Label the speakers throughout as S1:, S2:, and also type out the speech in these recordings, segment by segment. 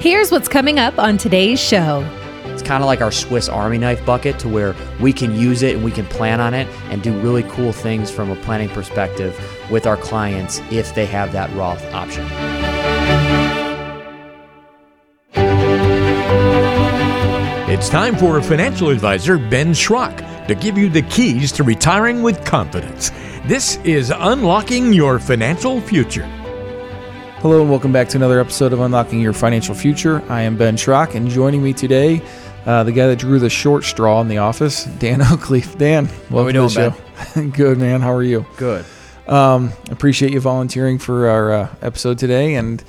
S1: Here's what's coming up on today's show.
S2: It's kind of like our Swiss Army knife bucket to where we can use it and we can plan on it and do really cool things from a planning perspective with our clients if they have that Roth option.
S3: It's time for financial advisor Ben Schrock to give you the keys to retiring with confidence. This is Unlocking Your Financial Future.
S4: Hello and welcome back to another episode of Unlocking Your Financial Future. I am Ben Schrock, and joining me today, uh, the guy that drew the short straw in the office, Dan Oaklief. Dan, welcome
S2: we doing,
S4: to the show. Good man. How are you?
S2: Good.
S4: Um, appreciate you volunteering for our uh, episode today. And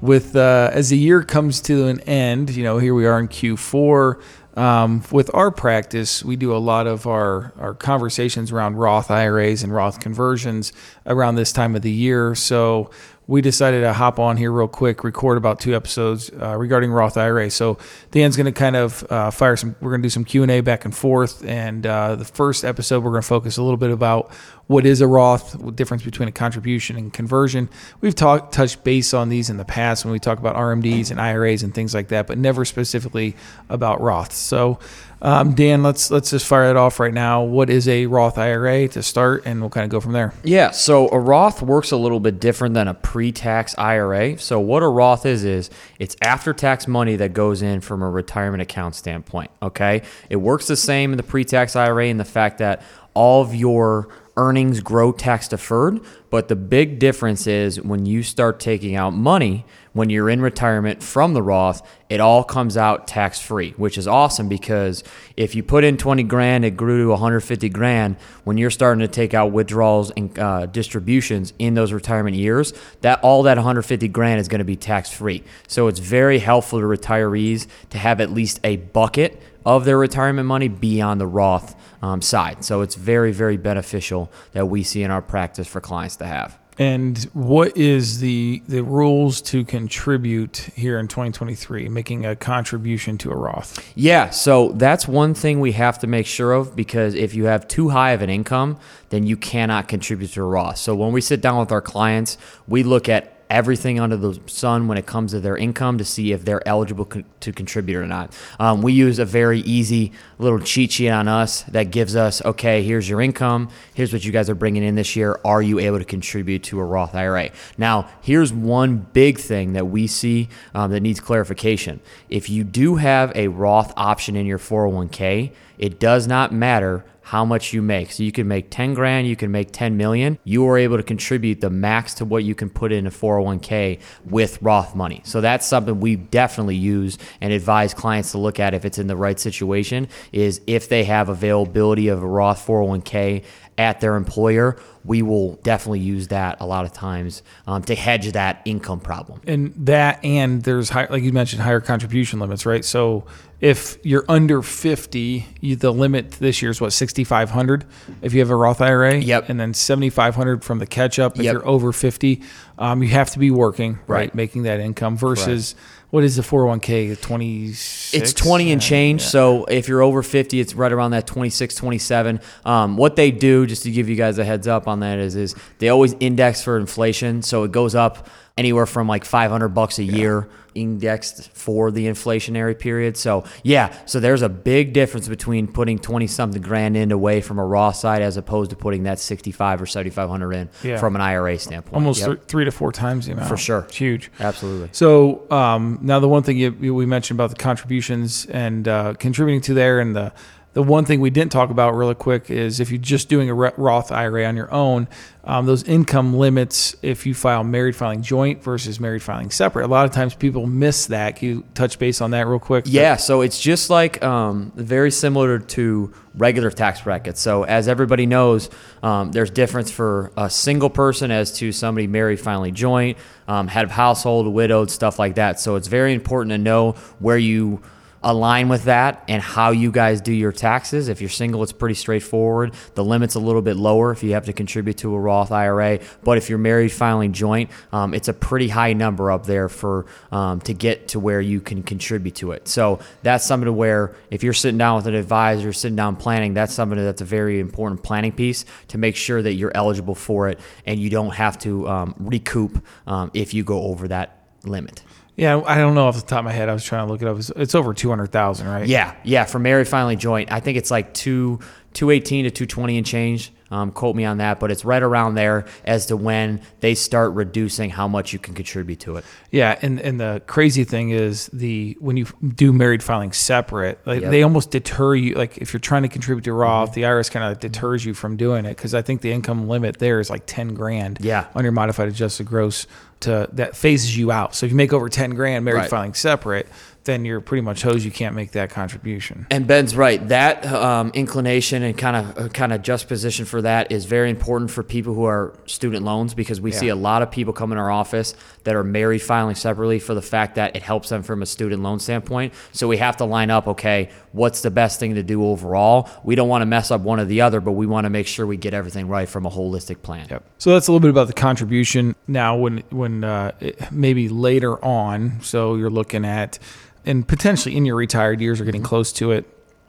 S4: with uh, as the year comes to an end, you know, here we are in Q4. Um, with our practice, we do a lot of our, our conversations around Roth IRAs and Roth conversions around this time of the year. So we decided to hop on here real quick, record about two episodes uh, regarding Roth IRA. So Dan's going to kind of uh, fire some. We're going to do some Q and A back and forth. And uh, the first episode, we're going to focus a little bit about what is a Roth, the difference between a contribution and conversion. We've talked touched base on these in the past when we talk about RMDs and IRAs and things like that, but never specifically about Roths. So um, Dan, let's let's just fire it off right now. What is a Roth IRA to start, and we'll kind of go from there.
S2: Yeah, so a Roth works a little bit different than a pre-tax IRA. So what a Roth is is it's after-tax money that goes in from a retirement account standpoint. Okay, it works the same in the pre-tax IRA in the fact that all of your earnings grow tax deferred, but the big difference is when you start taking out money when you're in retirement from the Roth, it all comes out tax free, which is awesome because if you put in 20 grand, it grew to 150 grand. When you're starting to take out withdrawals and uh, distributions in those retirement years, that all that 150 grand is going to be tax free. So it's very helpful to retirees to have at least a bucket of their retirement money be on the Roth um, side. So it's very, very beneficial that we see in our practice for clients to have.
S4: And what is the the rules to contribute here in 2023, making a contribution to a Roth?
S2: Yeah, so that's one thing we have to make sure of because if you have too high of an income, then you cannot contribute to a Roth. So when we sit down with our clients, we look at everything under the sun when it comes to their income to see if they're eligible to contribute or not. Um, we use a very easy little cheat sheet on us that gives us, okay, here's your income, here's what you guys are bringing in this year. Are you able to contribute to a Roth IRA? Now, here's one big thing that we see um, that needs clarification. If you do have a Roth option in your 401k, it does not matter how much you make. So you can make 10 grand, you can make 10 million. You are able to contribute the max to what you can put in a 401k with Roth money. So that's something we definitely use and advise clients to look at if it's in the right situation is if they have availability of a Roth 401k at their employer, we will definitely use that a lot of times um, to hedge that income problem.
S4: And that, and there's high, like you mentioned, higher contribution limits, right? So if you're under 50, you, the limit this year is what 6,500 if you have a Roth IRA.
S2: Yep.
S4: And then 7,500 from the catch up if
S2: Yep.
S4: you're over 50. Um, you have to be working, right?
S2: Right.
S4: Making that income versus what is the 401k? 26.
S2: It's 20 and change.
S4: yeah.
S2: So if you're over 50, it's right around that 26, 27. Um, what they do, just to give you guys a heads up on that, is is they always index for inflation. So it goes up anywhere from like 500 bucks a year indexed for the inflationary period. So yeah, so there's a big difference between putting 20 something grand in away from a Roth side as opposed to putting that 65 or 7500 in
S4: Yeah.
S2: from an IRA standpoint.
S4: almost
S2: Yep.
S4: th- three to four times the amount.
S2: For sure.
S4: It's huge.
S2: Absolutely.
S4: So um, now the one thing you, you- we mentioned about the contributions and uh, contributing to there, and the the one thing we didn't talk about really quick is if you're just doing a Roth IRA on your own, um, those income limits. If you file married filing joint versus married filing separate, a lot of times people miss that. Can you touch base on that real quick?
S2: Yeah, so it's just like um, very similar to regular tax brackets. So as everybody knows, um, there's difference for a single person as to somebody married, filing joint, um, head of household, widowed, stuff like that. So it's very important to know where you align with that and how you guys do your taxes. If you're single, it's pretty straightforward. The limit's a little bit lower if you have to contribute to a Roth IRA. But if you're married filing joint, um, it's a pretty high number up there for um, to get to where you can contribute to it. So that's something to where if you're sitting down with an advisor, sitting down planning, that's something that's a very important planning piece to make sure that you're eligible for it and you don't have to um, recoup um, if you go over that limit.
S4: Yeah, I don't know off the top of my head. I was trying to look it up. It's, over two hundred thousand, right?
S2: Yeah, yeah. For married filing joint, I think it's like two two eighteen to two twenty and change. Um, quote me on that, but it's right around there as to when they start reducing how much you can contribute to it.
S4: Yeah, and and the crazy thing is the when you do married filing separate, like
S2: Yep.
S4: they almost deter you. Like if you're trying to contribute to Roth, the IRS kind of deters you from doing it because I think the income limit there is like ten grand.
S2: Yeah.
S4: on your modified adjusted gross to that phases you out. So if you make over ten grand married
S2: Right.
S4: filing separate, then you're pretty much hosed. You can't make that contribution.
S2: And Ben's right. That um, inclination and kind of kind of just position for that is very important for people who are student loans because we see a lot of people come in our office that are married filing separately for the fact that it helps them from a student loan standpoint. So we have to line up. Okay, what's the best thing to do overall? We don't want to mess up one or the other, but we want to make sure we get everything right from a holistic plan.
S4: Yep. So that's a little bit about the contribution. Now, when when uh, maybe later on, so you're looking at, and potentially in your retired years or getting close to it.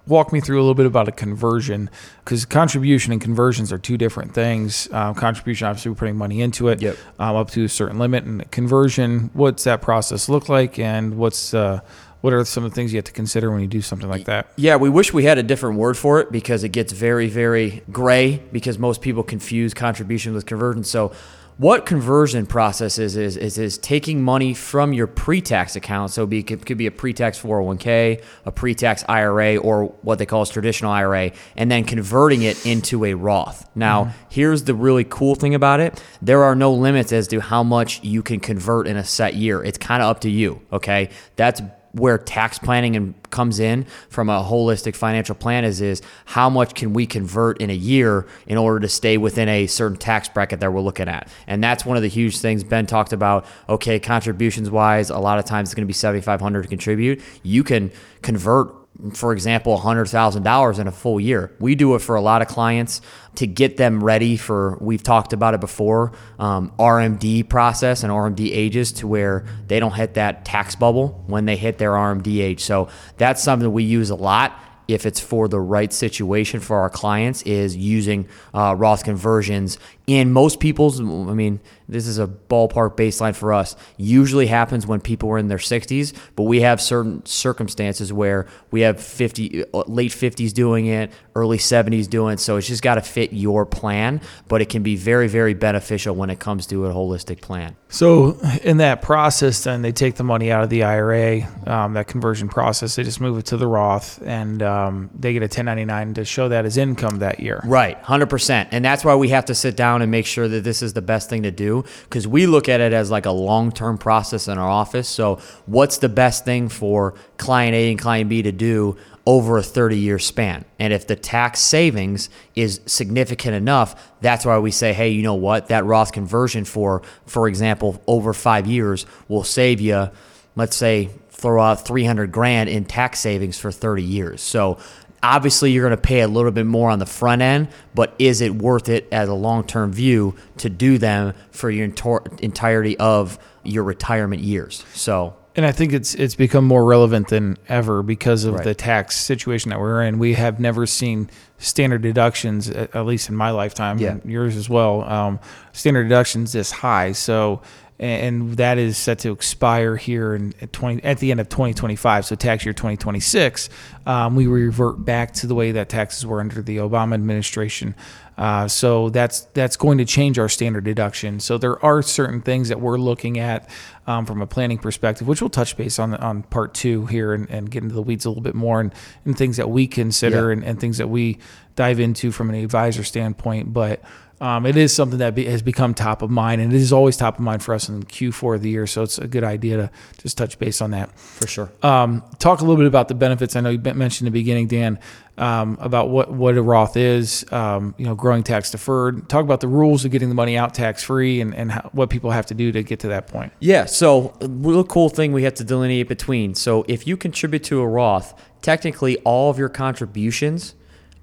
S4: Walk me through a little bit about a conversion, because contribution and conversions are two different things. Um, contribution, obviously, we're putting money into it
S2: Yep.
S4: um, up to a certain limit, and conversion, what's that process look like, and what's uh, what are some of the things you have to consider when you do something like that?
S2: Yeah, we wish we had a different word for it because it gets very, very gray because most people confuse contribution with conversion. So, what conversion process is is is, is taking money from your pre-tax account. So, be, it could be a pre-tax 401k, a pre-tax IRA, or what they call a traditional IRA, and then converting it into a Roth. Now, mm-hmm. here's the really cool thing about it: there are no limits as to how much you can convert in a set year. It's kind of up to you. Okay, that's where tax planning and comes in from a holistic financial plan is is how much can we convert in a year in order to stay within a certain tax bracket that we're looking at? And that's one of the huge things ben talked about. Okay contributions wise a lot of times it's going to be 7500 to contribute. You can convert for example, $100,000 in a full year. We do it for a lot of clients to get them ready for, we've talked about it before, um, RMD process and RMD ages to where they don't hit that tax bubble when they hit their RMD age. So that's something we use a lot if it's for the right situation for our clients is using uh, Roth conversions in most people's I mean this is a ballpark baseline for us usually happens when people are in their 60s but we have certain circumstances where we have 50 uh, late 50s doing it early 70s doing it so it's just got to fit your plan but it can be very very beneficial when it comes to a holistic plan
S4: So in that process, then they take the money out of the IRA, um, that conversion process. They just move it to the Roth, and um, they get a 1099 to show that as income that year.
S2: Right, 100%. And that's why we have to sit down and make sure that this is the best thing to do because we look at it as like a long term process in our office. So, what's the best thing for client A and client B to do over a 30 year span? And if the tax savings is significant enough, that's why we say, hey, you know what? That Roth conversion for, for example, over five years will save you, let's say, throw out 300 grand in tax savings for 30 years. So, obviously you're going to pay a little bit more on the front end, but is it worth it as a long term view to do them for your entor- entirety of your retirement years? So,
S4: And I think it's it's become more relevant than ever because of
S2: Right.
S4: the tax situation that we're in. We have never seen standard deductions, at, at least in my lifetime,
S2: Yeah.
S4: and yours as well. Um, standard deductions this high, so and that is set to expire here in at twenty at the end of twenty twenty five. So tax year twenty twenty six, um, we revert back to the way that taxes were under the Obama administration. Uh, so that's that's going to change our standard deduction. So there are certain things that we're looking at um, from a planning perspective, which we'll touch base on on part two here and, and get into the weeds a little bit more and, and things that we consider
S2: Yeah.
S4: and, and things that we dive into from an advisor standpoint. But um, it is something that be, has become top of mind, and it is always top of mind for us in Q4 of the year. So it's a good idea to just touch base on that.
S2: for sure.
S4: Um, talk a little bit about the benefits. I know you mentioned in the beginning, Dan, um, about what, what a Roth is, um, you know, growing tax deferred. Talk about the rules of getting the money out tax free and, and how, what people have to do to get to that point.
S2: Yeah, so a real cool thing we have to delineate between. So if you contribute to a Roth, technically all of your contributions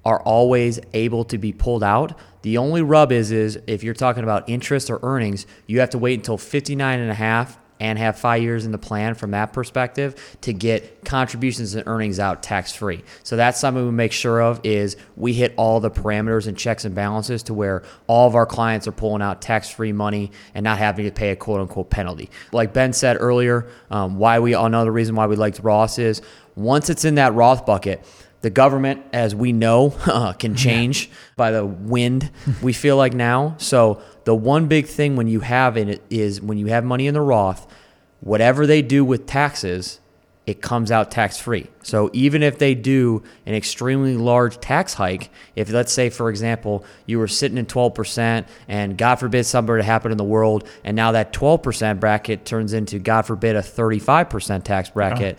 S2: are always able to be pulled out. The only rub is is if you're talking about interest or earnings, you have to wait until 59 and a half and have five years in the plan from that perspective to get contributions and earnings out tax free. So that's something we make sure of is we hit all the parameters and checks and balances to where all of our clients are pulling out tax free money and not having to pay a quote unquote penalty. Like Ben said earlier, um, why we another reason why we liked Roth is once it's in that Roth bucket the government, as we know, uh, can change by the wind. we feel like now. So the one big thing when you have it is when you have money in the Roth, whatever they do with taxes, it comes out tax free. So even if they do an extremely large tax hike, if let's say for example you were sitting at 12% and God forbid something to happen in the world and now that 12% bracket turns into God forbid a 35% tax bracket.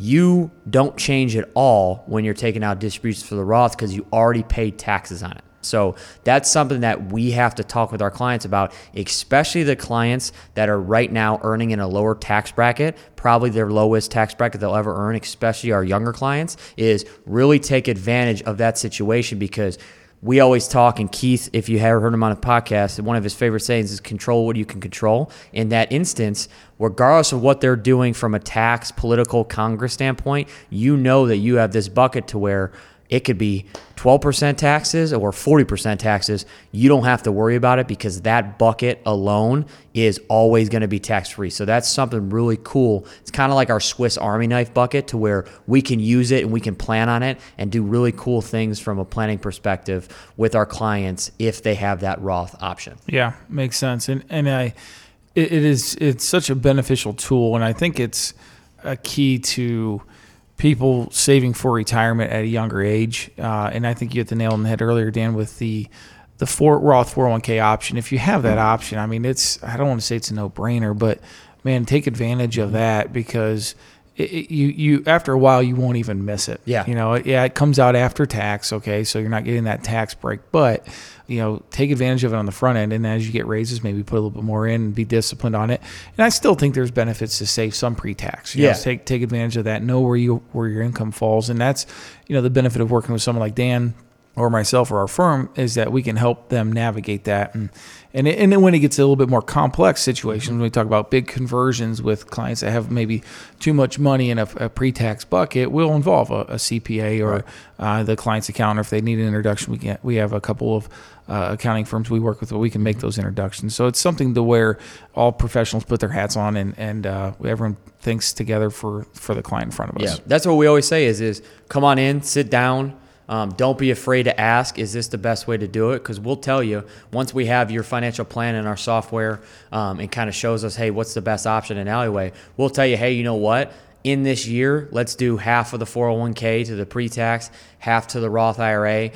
S2: You don't change at all when you're taking out distributions for the Roth because you already paid taxes on it. So that's something that we have to talk with our clients about, especially the clients that are right now earning in a lower tax bracket, probably their lowest tax bracket they'll ever earn, especially our younger clients, is really take advantage of that situation because we always talk, and Keith, if you have heard him on a podcast, one of his favorite sayings is control what you can control. In that instance, regardless of what they're doing from a tax, political, Congress standpoint, you know that you have this bucket to where it could be 12% taxes or 40% taxes. You don't have to worry about it because that bucket alone is always going to be tax free. So that's something really cool. It's kind of like our Swiss Army knife bucket to where we can use it and we can plan on it and do really cool things from a planning perspective with our clients if they have that Roth option.
S4: Yeah, makes sense. And and I it, is it's such a beneficial tool and I think it's a key to people saving for retirement at a younger age. Uh, and I think you hit the nail on the head earlier, Dan, with the the Fort Roth 401k option. If you have that option, I mean, it's I don't want to say it's a no brainer, but man, take advantage of that because it, it, you you after a while you won't even miss it.
S2: Yeah,
S4: you know, yeah, it comes out after tax. Okay, so you're not getting that tax break, but you know, take advantage of it on the front end, and as you get raises, maybe put a little bit more in and be disciplined on it. And I still think there's benefits to save some pre-tax. You
S2: yeah,
S4: know, take take advantage of that. Know where you where your income falls, and that's you know the benefit of working with someone like Dan or myself or our firm is that we can help them navigate that. And and, it, and then when it gets a little bit more complex situations when we talk about big conversions with clients that have maybe too much money in a, a pre-tax bucket will involve a, a CPA or right. uh, the client's accountant. If they need an introduction we can we have a couple of uh, accounting firms we work with where we can make those introductions. So it's something to where all professionals put their hats on and and uh, everyone thinks together for for the client in front of
S2: us. Yeah. That's what we always say is is come on in sit down um, don't be afraid to ask, is this the best way to do it? Because we'll tell you once we have your financial plan in our software um, and kind of shows us, hey, what's the best option in Alleyway, we'll tell you, hey, you know what? In this year, let's do half of the 401k to the pre tax, half to the Roth IRA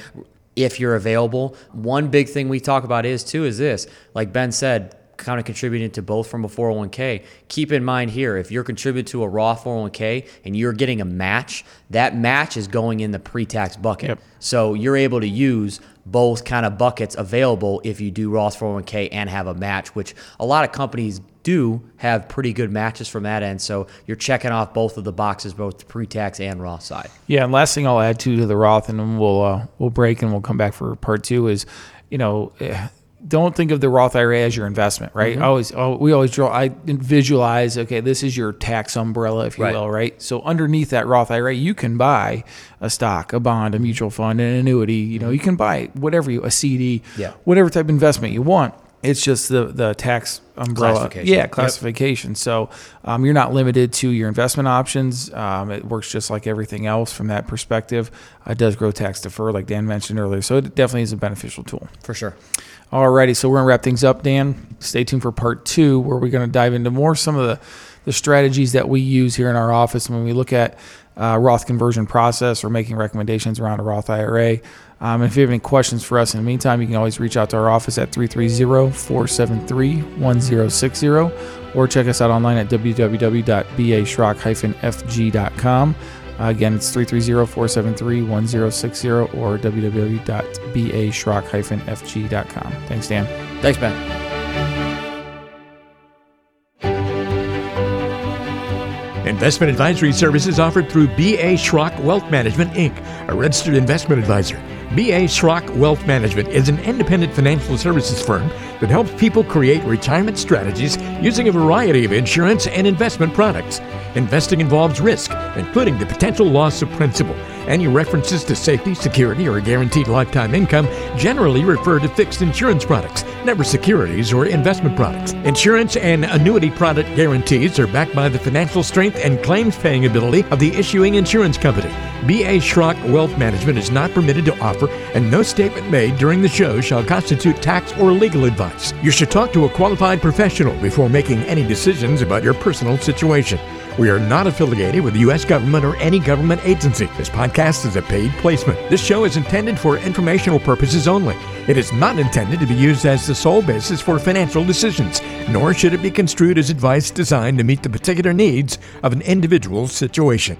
S2: if you're available. One big thing we talk about is too is this, like Ben said, kind of contributing to both from a 401k. Keep in mind here, if you're contributing to a Roth 401k and you're getting a match, that match is going in the pre-tax bucket. Yep. So you're able to use both kind of buckets available if you do Roth 401k and have a match, which a lot of companies do have pretty good matches from that end. So you're checking off both of the boxes, both the pre-tax and Roth side.
S4: Yeah, and last thing I'll add to to the Roth, and then we'll uh, we'll break and we'll come back for part two is, you know. Eh, don't think of the Roth IRA as your investment, right? Mm-hmm. Always, oh, we always draw. I visualize. Okay, this is your tax umbrella, if you right. will, right? So underneath that Roth IRA, you can buy a stock, a bond, a mutual fund, an annuity. You know, you can buy whatever you a CD,
S2: yeah.
S4: whatever type of investment you want. It's just the the tax umbrella,
S2: classification.
S4: yeah, classification. Yep. So um, you're not limited to your investment options. Um, it works just like everything else from that perspective. It does grow tax defer, like Dan mentioned earlier. So it definitely is a beneficial tool
S2: for sure.
S4: Alrighty, so we're gonna wrap things up, Dan. Stay tuned for part two, where we're gonna dive into more some of the, the strategies that we use here in our office when we look at uh, Roth conversion process or making recommendations around a Roth IRA. Um, if you have any questions for us in the meantime, you can always reach out to our office at 330-473-1060 or check us out online at www.baschrock-fg.com. Uh, again, it's 330-473-1060 or www.baschrock-fg.com. Thanks, Dan.
S2: Thanks, Ben.
S3: Investment advisory services offered through B.A. Schrock Wealth Management, Inc., a registered investment advisor. BA Schrock Wealth Management is an independent financial services firm that helps people create retirement strategies using a variety of insurance and investment products. Investing involves risk, including the potential loss of principal. Any references to safety, security, or guaranteed lifetime income generally refer to fixed insurance products, never securities or investment products. Insurance and annuity product guarantees are backed by the financial strength and claims paying ability of the issuing insurance company. BA Schrock Wealth Management is not permitted to offer, and no statement made during the show shall constitute tax or legal advice. You should talk to a qualified professional before making any decisions about your personal situation. We are not affiliated with the U.S. government or any government agency. This podcast is a paid placement. This show is intended for informational purposes only. It is not intended to be used as the sole basis for financial decisions, nor should it be construed as advice designed to meet the particular needs of an individual's situation.